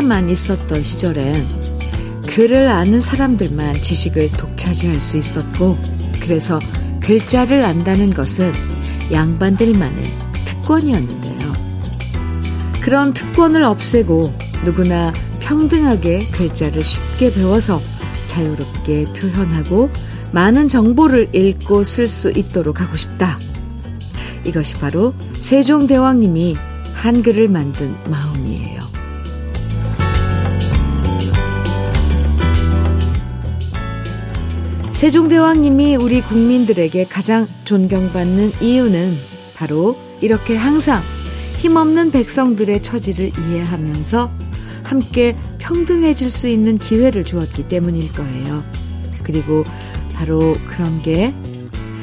한자만 있었던 시절엔 글을 아는 사람들만 지식을 독차지할 수 있었고, 그래서 글자를 안다는 것은 양반들만의 특권이었는데요. 그런 특권을 없애고 누구나 평등하게 글자를 쉽게 배워서 자유롭게 표현하고 많은 정보를 읽고 쓸 수 있도록 하고 싶다. 이것이 바로 세종대왕님이 한글을 만든 마음이에요. 세종대왕님이 우리 국민들에게 가장 존경받는 이유는 바로 이렇게 항상 힘없는 백성들의 처지를 이해하면서 함께 평등해질 수 있는 기회를 주었기 때문일 거예요. 그리고 바로 그런 게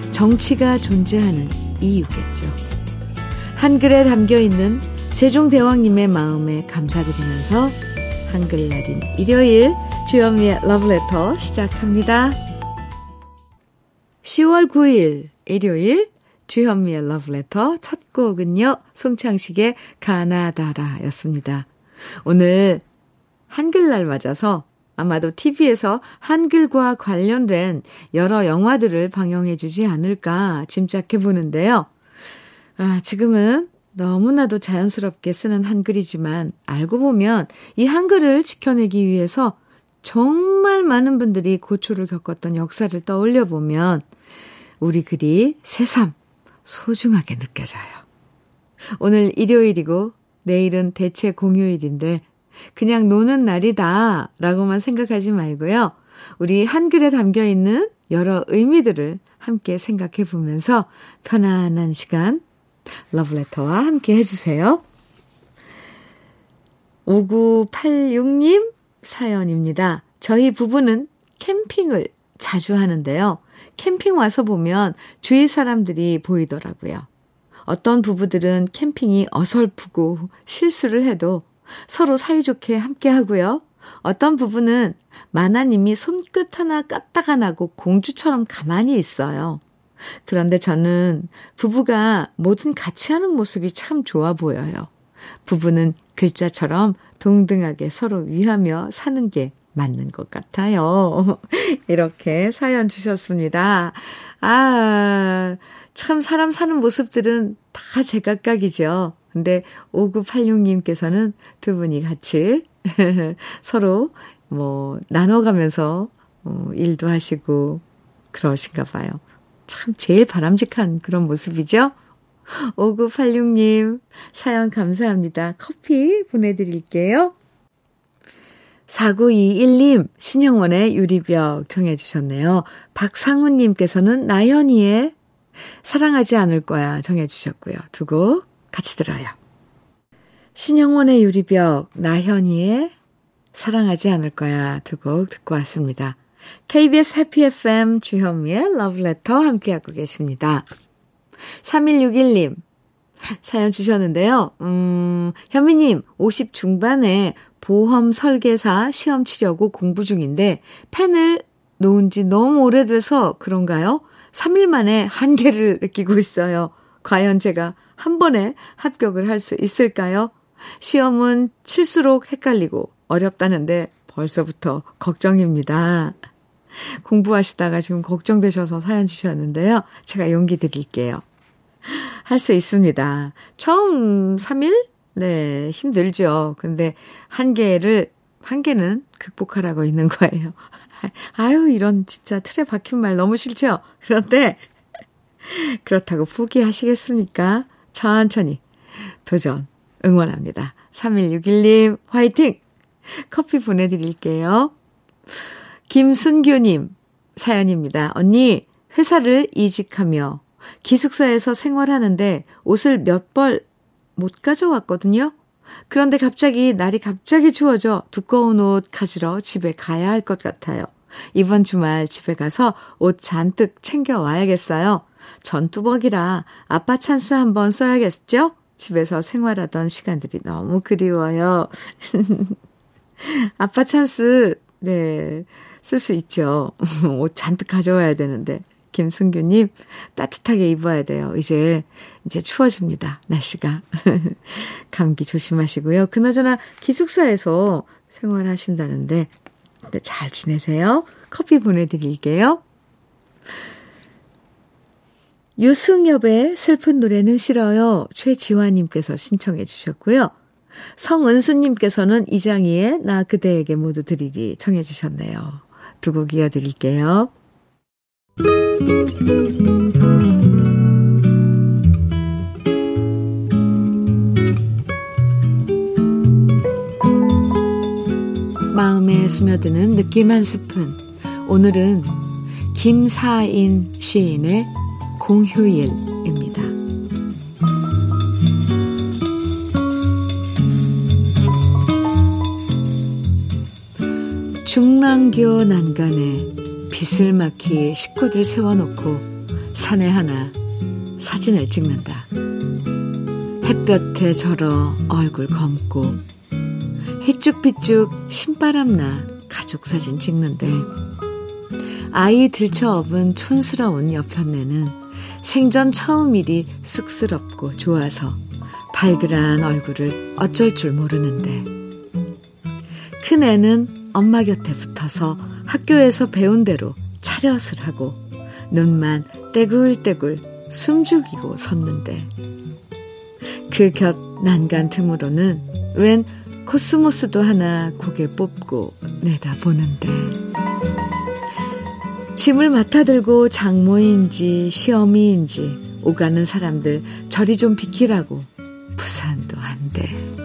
정치가 존재하는 이유겠죠. 한글에 담겨 있는 세종대왕님의 마음에 감사드리면서 한글날인 일요일 주현미의 러브레터 시작합니다. 10월 9일 일요일 주현미의 러브레터 첫 곡은요. 송창식의 가나다라였습니다. 오늘 한글날 맞아서 아마도 TV에서 한글과 관련된 여러 영화들을 방영해 주지 않을까 짐작해 보는데요. 아, 지금은 너무나도 자연스럽게 쓰는 한글이지만 알고 보면 이 한글을 지켜내기 위해서 정말 많은 분들이 고초를 겪었던 역사를 떠올려 보면 우리 글이 새삼 소중하게 느껴져요. 오늘 일요일이고 내일은 대체 공휴일인데 그냥 노는 날이다 라고만 생각하지 말고요. 우리 한글에 담겨 있는 여러 의미들을 함께 생각해 보면서 편안한 시간 러브레터와 함께 해주세요. 5986님 사연입니다. 저희 부부는 캠핑을 자주 하는데요. 캠핑 와서 보면 주위 사람들이 보이더라고요. 어떤 부부들은 캠핑이 어설프고 실수를 해도 서로 사이좋게 함께 하고요. 어떤 부부는 마나님이 손끝 하나 까딱 안 하고 공주처럼 가만히 있어요. 그런데 저는 부부가 뭐든 같이 하는 모습이 참 좋아 보여요. 부부는 글자처럼 동등하게 서로 위하며 사는 게 맞는 것 같아요. 이렇게 사연 주셨습니다. 아, 참 사람 사는 모습들은 다 제각각이죠. 근데 5986님께서는 두 분이 같이 서로 뭐 나눠가면서 어, 일도 하시고 그러신가 봐요. 참 제일 바람직한 그런 모습이죠. 5986님 사연 감사합니다. 커피 보내드릴게요. 4921님 신영원의 유리벽 정해 주셨네요. 박상훈님께서는 나현이의 사랑하지 않을 거야 정해 주셨고요. 두 곡 같이 들어요. 신영원의 유리벽, 나현이의 사랑하지 않을 거야 두 곡 듣고 왔습니다. KBS 해피 FM 주현미의 러브레터 함께하고 계십니다. 3161님 사연 주셨는데요. 음, 현미님 50 중반에 보험 설계사 시험 치려고 공부 중인데 펜을 놓은 지 너무 오래돼서 그런가요? 3일 만에 한계를 느끼고 있어요. 과연 제가 한 번에 합격을 할 수 있을까요? 시험은 칠수록 헷갈리고 어렵다는데 벌써부터 걱정입니다. 공부하시다가 지금 걱정되셔서 사연 주셨는데요. 제가 용기 드릴게요. 할 수 있습니다. 처음 3일? 네, 힘들죠. 근데 한계를, 한계는 극복하라고 있는 거예요. 아유, 이런 진짜 틀에 박힌 말 너무 싫죠? 그런데, 그렇다고 포기하시겠습니까? 천천히 도전 응원합니다. 3161님, 화이팅! 커피 보내드릴게요. 김순규님, 사연입니다. 언니, 회사를 이직하며 기숙사에서 생활하는데 옷을 몇 벌 못 가져왔거든요. 그런데 갑자기 날이 갑자기 추워져 두꺼운 옷 가지러 집에 가야 할 것 같아요. 이번 주말 집에 가서 옷 잔뜩 챙겨 와야겠어요. 전투복이라 아빠 찬스 한번 써야겠죠? 집에서 생활하던 시간들이 너무 그리워요. 아빠 찬스, 네, 쓸 수 있죠. 옷 잔뜩 가져와야 되는데. 김순규님, 따뜻하게 입어야 돼요. 이제, 이제 추워집니다. 날씨가. 감기 조심하시고요. 그나저나 기숙사에서 생활하신다는데, 네, 잘 지내세요. 커피 보내드릴게요. 유승엽의 슬픈 노래는 싫어요. 최지화님께서 신청해 주셨고요. 성은수님께서는 이장희의 나 그대에게 모두 드리기 청해 주셨네요. 두 곡 이어드릴게요. 마음에 스며드는 느낌 한 스푼. 오늘은 김사인 시인의 공휴일 중랑교 난간에 빗을 막히 식구들 세워놓고 산에 하나 사진을 찍는다. 햇볕에 절어 얼굴 검고 휘쭉삐쭉 신바람나 가족 사진 찍는데 아이 들쳐 업은 촌스러운 옆편네는 생전 처음이리 쑥스럽고 좋아서 발그란 얼굴을 어쩔 줄 모르는데 큰애는 엄마 곁에 붙어서 학교에서 배운 대로 차렷을 하고 눈만 떼굴떼굴 숨죽이고 섰는데 그 곁 난간 틈으로는 웬 코스모스도 하나 고개 뽑고 내다보는데 짐을 맡아들고 장모인지 시어미인지 오가는 사람들 저리 좀 비키라고 부산도 한대.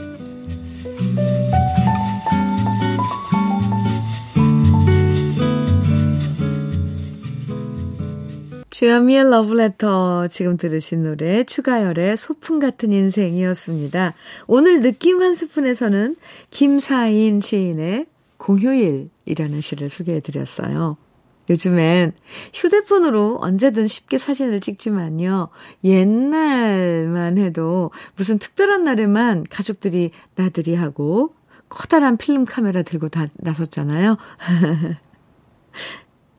주현미의 러브레터 지금 들으신 노래 추가열의 소풍 같은 인생이었습니다. 오늘 느낌 한 스푼에서는 김사인 시인의 공휴일이라는 시를 소개해드렸어요. 요즘엔 휴대폰으로 언제든 쉽게 사진을 찍지만요. 옛날만 해도 무슨 특별한 날에만 가족들이 나들이 하고 커다란 필름 카메라 들고 다 나섰잖아요.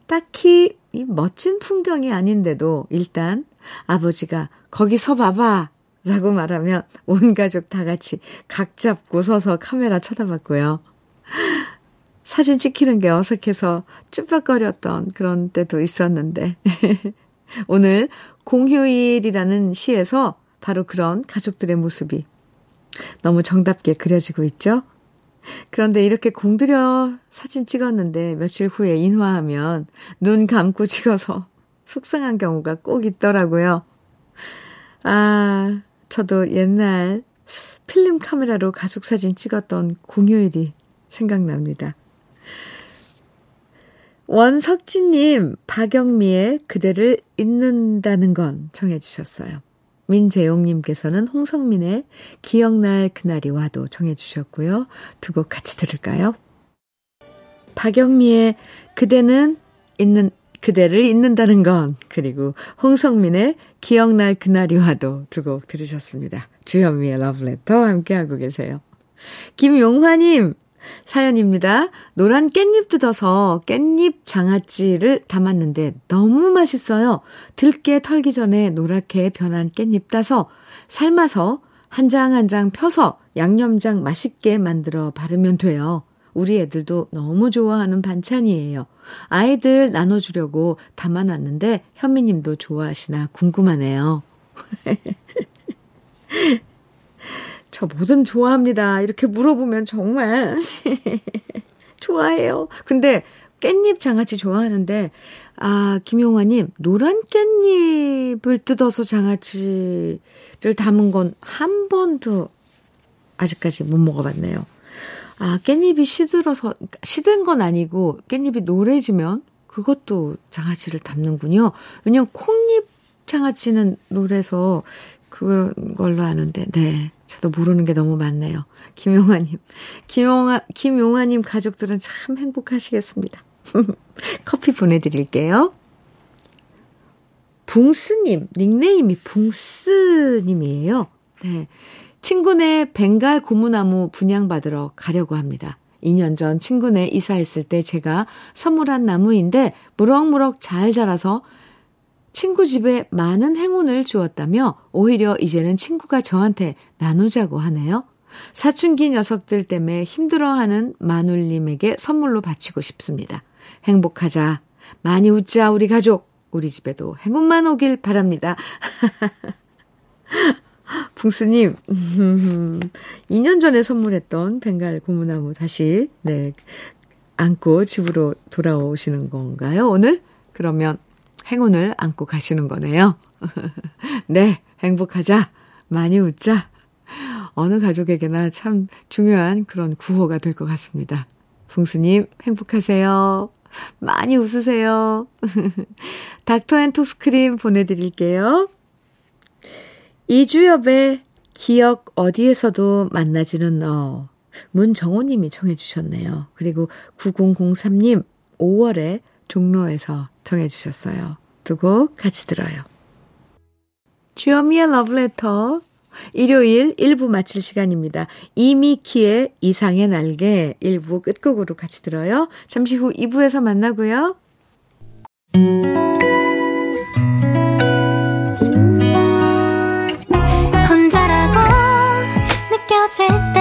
딱히 이 멋진 풍경이 아닌데도 일단 아버지가 거기 서 봐봐 라고 말하면 온 가족 다 같이 각 잡고 서서 카메라 쳐다봤고요. 사진 찍히는 게 어색해서 쭈뼛거렸던 그런 때도 있었는데 오늘 공휴일이라는 시에서 바로 그런 가족들의 모습이 너무 정답게 그려지고 있죠. 그런데 이렇게 공들여 사진 찍었는데 며칠 후에 인화하면 눈 감고 찍어서 속상한 경우가 꼭 있더라고요. 아, 저도 옛날 필름 카메라로 가족 사진 찍었던 공휴일이 생각납니다. 원석진님, 박영미의 그대를 잊는다는 건 정해주셨어요. 민재용님께서는 홍성민의 기억날 그날이 와도 정해주셨고요. 두 곡 같이 들을까요? 박영미의 그대는 있는, 그대를 잊는다는 건, 그리고 홍성민의 기억날 그날이 와도 두 곡 들으셨습니다. 주현미의 러브레터 함께하고 계세요. 김용화님, 사연입니다. 노란 깻잎 뜯어서 깻잎 장아찌를 담았는데 너무 맛있어요. 들깨 털기 전에 노랗게 변한 깻잎 따서 삶아서 한 장 한 장 펴서 양념장 맛있게 만들어 바르면 돼요. 우리 애들도 너무 좋아하는 반찬이에요. 아이들 나눠주려고 담아놨는데 현미님도 좋아하시나 궁금하네요. 저 뭐든 좋아합니다. 이렇게 물어보면 정말 좋아해요. 근데 깻잎 장아찌 좋아하는데 아, 김용화님, 노란 깻잎을 뜯어서 장아찌를 담은 건 한 번도 아직까지 못 먹어봤네요. 아, 깻잎이 시들어서, 시든 건 아니고, 깻잎이 노래지면 그것도 장아찌를 담는군요. 왜냐면 콩잎 장아찌는 노래서 그런 걸로 아는데, 네. 저도 모르는 게 너무 많네요. 김용아님. 김용아, 김용아님 가족들은 참 행복하시겠습니다. 커피 보내드릴게요. 붕스님, 닉네임이 붕스님이에요. 네. 친구네 벵갈 고무나무 분양받으러 가려고 합니다. 2년 전 친구네 이사했을 때 제가 선물한 나무인데 무럭무럭 잘 자라서 친구 집에 많은 행운을 주었다며 오히려 이제는 친구가 저한테 나누자고 하네요. 사춘기 녀석들 때문에 힘들어하는 마눌님에게 선물로 바치고 싶습니다. 행복하자. 많이 웃자, 우리 가족. 우리 집에도 행운만 오길 바랍니다. 붕스님, 2년 전에 선물했던 벵갈 고무나무 다시, 네, 안고 집으로 돌아오시는 건가요, 오늘? 그러면 행운을 안고 가시는 거네요. 네, 행복하자. 많이 웃자. 어느 가족에게나 참 중요한 그런 구호가 될 것 같습니다. 붕스님, 행복하세요. 많이 웃으세요. 닥터 앤 톡스크림 보내드릴게요. 이주엽의 기억 어디에서도 만나지는 너. 문정호님이 청해주셨네요. 그리고 9003님 5월에 종로에서 청해 주셨어요. 두 곡 같이 들어요. 주여미의 러브레터 일요일 1부 마칠 시간입니다. 이미키의 이상의 날개 1부 끝곡으로 같이 들어요. 잠시 후 2부에서 만나고요. 혼자라고 느껴질 때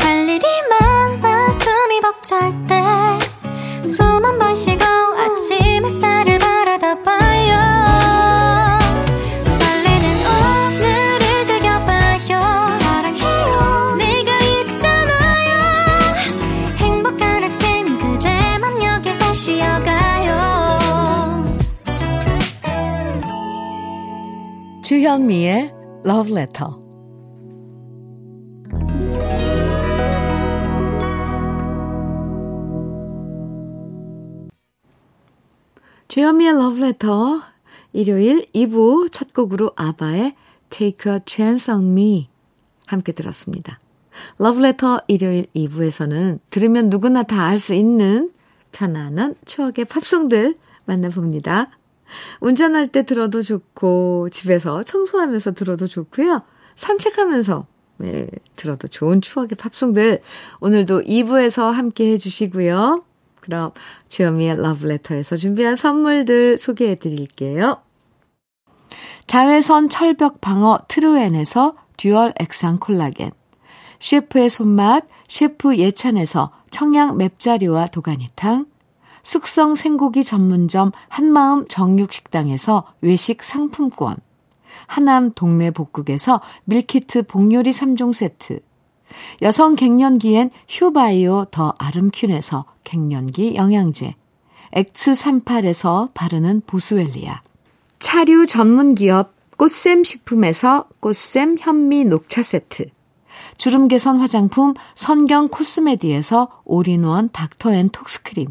할 일이 많아 숨이 벅찰 때 주현미의 Love Letter 주현미의 Love Letter 일요일 2부 첫 곡으로 아바의 Take a Chance on Me 함께 들었습니다. Love Letter 일요일 2부에서는 들으면 누구나 다 알 수 있는 편안한 추억의 팝송들 만나봅니다. 운전할 때 들어도 좋고 집에서 청소하면서 들어도 좋고요. 산책하면서 네, 들어도 좋은 추억의 팝송들 오늘도 2부에서 함께 해주시고요. 그럼 주현미의 러브레터에서 준비한 선물들 소개해 드릴게요. 자외선 철벽 방어 트루엔에서 듀얼 액상 콜라겐 셰프의 손맛 셰프 예찬에서 청양 맵자리와 도가니탕 숙성 생고기 전문점 한마음 정육식당에서 외식 상품권 하남 동네 복국에서 밀키트 복요리 3종 세트 여성 갱년기엔 휴바이오 더 아름퀸에서 갱년기 영양제, X38에서 바르는 보스웰리아, 차류 전문 기업 꽃샘 식품에서 꽃샘 현미 녹차 세트, 주름 개선 화장품 선경 코스메디에서 올인원 닥터앤톡스크림,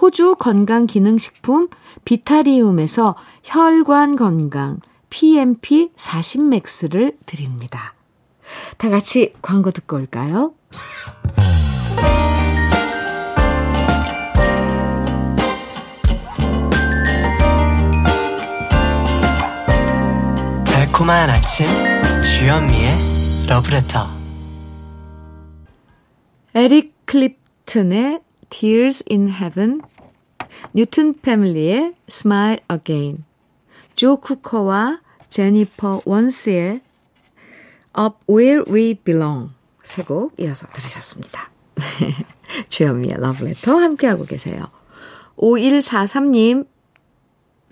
호주 건강기능식품 비타리움에서 혈관 건강 PMP 40맥스를 드립니다. 다 같이 광고 듣고 올까요? 달콤한 아침 주현미의 러브레터 에릭 클립튼의 Tears in Heaven 뉴튼 패밀리의 Smile Again 조 쿠커와 제니퍼 원스의 Up Where We Belong 세 곡 이어서 들으셨습니다. 주현미의 러브레터 함께하고 계세요. 5143님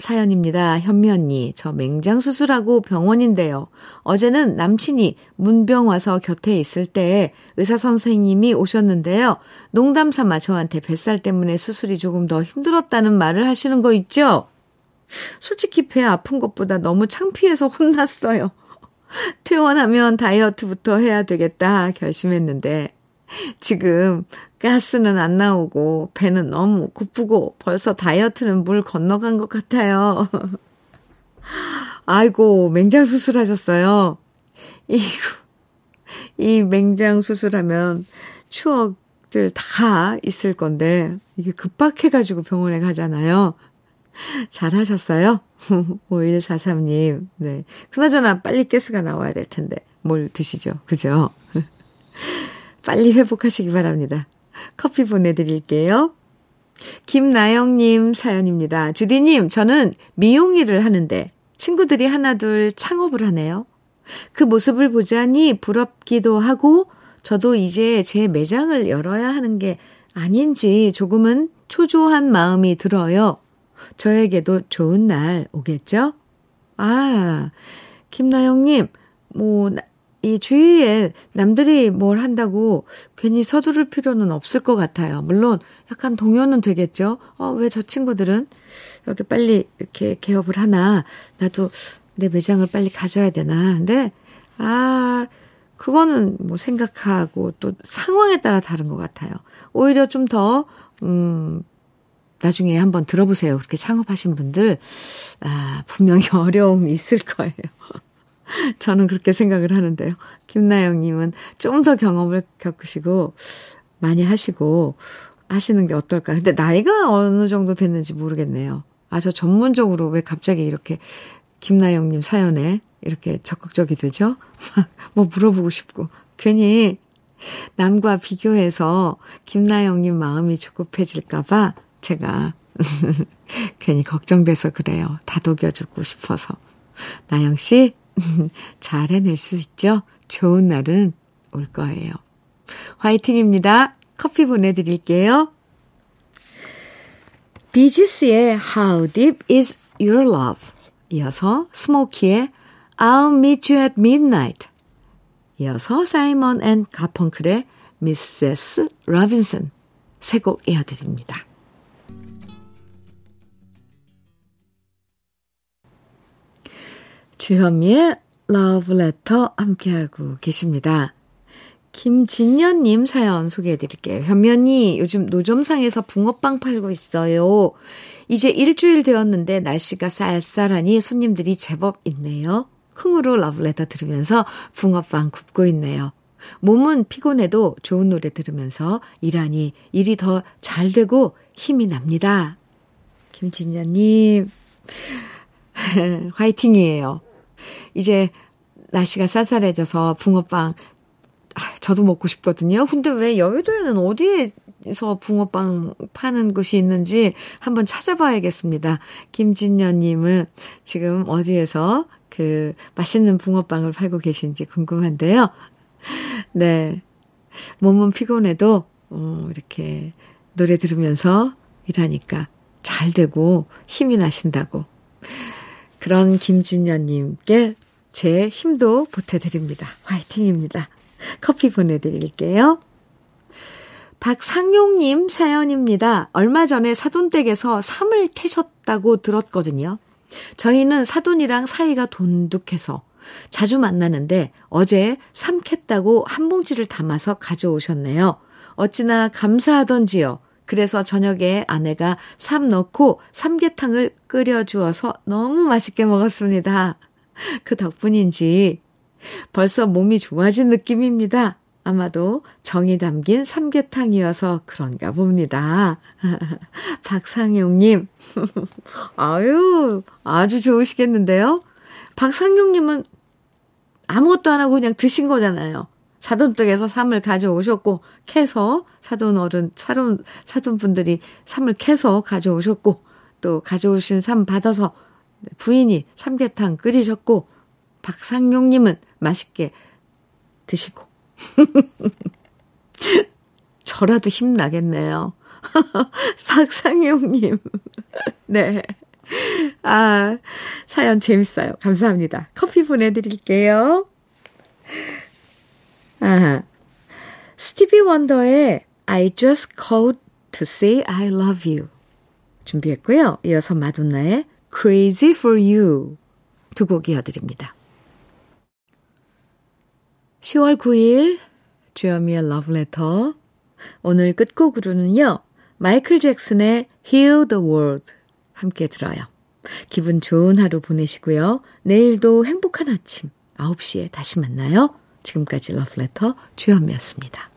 사연입니다. 현미 언니, 저 맹장 수술하고 병원인데요. 어제는 남친이 문병 와서 곁에 있을 때 의사 선생님이 오셨는데요. 농담 삼아 저한테 뱃살 때문에 수술이 조금 더 힘들었다는 말을 하시는 거 있죠? 솔직히 배 아픈 것보다 너무 창피해서 혼났어요. 퇴원하면 다이어트부터 해야 되겠다 결심했는데 지금 가스는 안 나오고 배는 너무 고프고 벌써 다이어트는 물 건너간 것 같아요. 아이고, 맹장 수술하셨어요. 이거, 이 맹장 수술하면 추억들 다 있을 건데, 이게 급박해가지고 병원에 가잖아요. 잘하셨어요? 5143님. 네. 그나저나 빨리 가스가 나와야 될 텐데, 뭘 드시죠? 그죠? 빨리 회복하시기 바랍니다. 커피 보내드릴게요. 김나영님 사연입니다. 주디님, 저는 미용 일을 하는데 친구들이 하나둘 창업을 하네요. 그 모습을 보자니 부럽기도 하고 저도 이제 제 매장을 열어야 하는 게 아닌지 조금은 초조한 마음이 들어요. 저에게도 좋은 날 오겠죠? 아, 김나영님, 뭐, 이 주위에 남들이 뭘 한다고 괜히 서두를 필요는 없을 것 같아요. 물론 약간 동요는 되겠죠. 어, 왜 저 친구들은 여기 빨리 이렇게 개업을 하나. 나도 내 매장을 빨리 가져야 되나. 근데, 아, 그거는 뭐 생각하고 또 상황에 따라 다른 것 같아요. 오히려 좀 더, 음, 나중에 한번 들어보세요. 그렇게 창업하신 분들, 아, 분명히 어려움이 있을 거예요. 저는 그렇게 생각을 하는데요. 김나영님은 좀 더 경험을 겪으시고, 많이 하시고, 하시는 게 어떨까. 근데 나이가 어느 정도 됐는지 모르겠네요. 아, 저 전문적으로 왜 갑자기 이렇게 김나영님 사연에 이렇게 적극적이 되죠? 뭐 물어보고 싶고. 괜히 남과 비교해서 김나영님 마음이 조급해질까봐 제가 괜히 걱정돼서 그래요. 다독여주고 싶어서. 나영 씨, 잘 해낼 수 있죠? 좋은 날은 올 거예요. 화이팅입니다. 커피 보내드릴게요. 비지스의 How Deep Is Your Love 이어서 스모키의 I'll Meet You at Midnight 이어서 사이먼 앤 가펑클의 Mrs. Robinson 세곡 이어드립니다. 주현미의 Letter 함께하고 계십니다. 김진년님 사연 소개해 드릴게요. 현면이 요즘 노점상에서 붕어빵 팔고 있어요. 이제 일주일 되었는데 날씨가 쌀쌀하니 손님들이 제법 있네요. 콩으로 러브레터 들으면서 붕어빵 굽고 있네요. 몸은 피곤해도 좋은 노래 들으면서 일하니 일이 더 잘 되고 힘이 납니다. 김진년님, 화이팅이에요. 이제 날씨가 쌀쌀해져서 붕어빵 아, 저도 먹고 싶거든요. 근데 왜 여의도에는 어디에서 붕어빵 파는 곳이 있는지 한번 찾아봐야겠습니다. 김진녀님은 지금 어디에서 그 맛있는 붕어빵을 팔고 계신지 궁금한데요. 네. 몸은 피곤해도, 어, 이렇게 노래 들으면서 일하니까 잘 되고 힘이 나신다고 그런 김진녀님께 제 힘도 보태드립니다. 화이팅입니다. 커피 보내드릴게요. 박상용님 사연입니다. 얼마 전에 사돈댁에서 삼을 캐셨다고 들었거든요. 저희는 사돈이랑 사이가 돈독해서 자주 만나는데 어제 삼 캤다고 한 봉지를 담아서 가져오셨네요. 어찌나 감사하던지요. 그래서 저녁에 아내가 삼 넣고 삼계탕을 끓여주어서 너무 맛있게 먹었습니다. 그 덕분인지 벌써 몸이 좋아진 느낌입니다. 아마도 정이 담긴 삼계탕이어서 그런가 봅니다. 박상용님. 아유, 아주 좋으시겠는데요? 박상용님은 아무것도 안 하고 그냥 드신 거잖아요. 사돈댁에서 삼을 가져오셨고 캐서 사돈 어른 사돈 사돈 분들이 삼을 캐서 가져오셨고 또 가져오신 삼 받아서 부인이 삼계탕 끓이셨고 박상용 님은 맛있게 드시고 저라도 힘나겠네요. 박상용 님. 네. 아, 사연 재밌어요. 감사합니다. 커피 보내드릴게요. 아, 스티비 원더의 I just called to say I love you 준비했고요. 이어서 마돈나의 Crazy for you 두 곡 이어드립니다. 10월 9일 주여미의 러브레터 오늘 끝곡으로는요. 마이클 잭슨의 Heal the World 함께 들어요. 기분 좋은 하루 보내시고요. 내일도 행복한 아침 9시에 다시 만나요. 지금까지 러브레터 주현미였습니다.